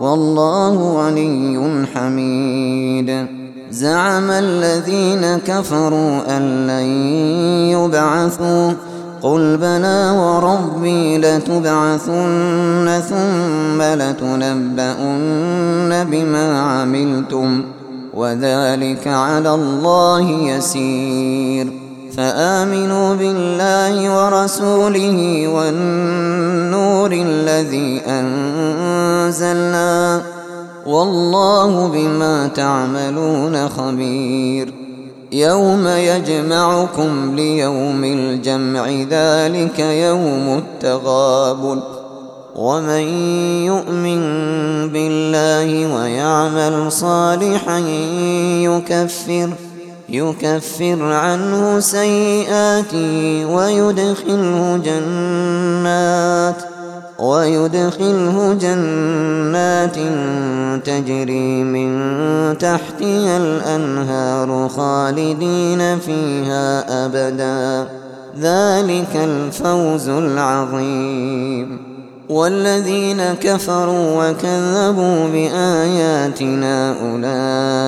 والله غني حميد. زعم الذين كفروا أن لن يبعثوا. قل بلى وربي لتبعثن ثم لتنبؤن بما عملتم. وذلك على الله يسير. فآمنوا بالله ورسوله والنور الذي أنزلنا والله بما تعملون خبير يوم يجمعكم ليوم الجمع ذلك يوم التغابن ومن يؤمن بالله ويعمل صالحا يكفر يكفر عنه سيئاته ويدخله جنات ويدخله جنات تجري من تحتها الأنهار خالدين فيها أبدا. ذلك الفوز العظيم. والذين كفروا وكذبوا بآياتنا أولئك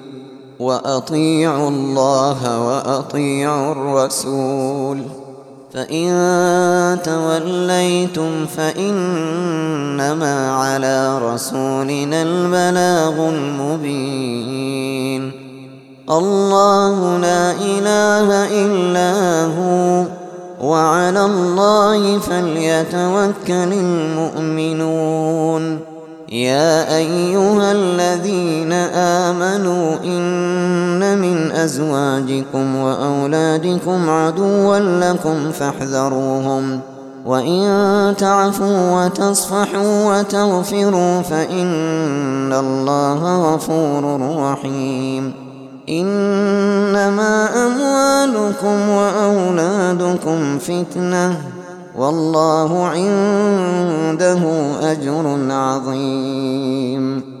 وأطيعوا الله وأطيعوا الرسول. فإن توليتم فإنما على رسولنا البلاغ المبين. الله لا إله إلا هو وعلى الله فليتوكل المؤمنون. يا أيها الذين آمنوا إن من أزواجكم وأولادكم عدوا لكم فاحذروهم. وإن تعفوا وتصفحوا وتغفروا فإن الله غفور رحيم. إنما أموالكم وأولادكم فتنةٌ. والله عنده أجر عظيم.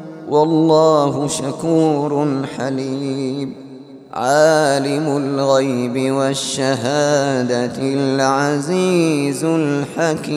والله شكور حليم. عالم الغيب والشهادة العزيز الحكيم.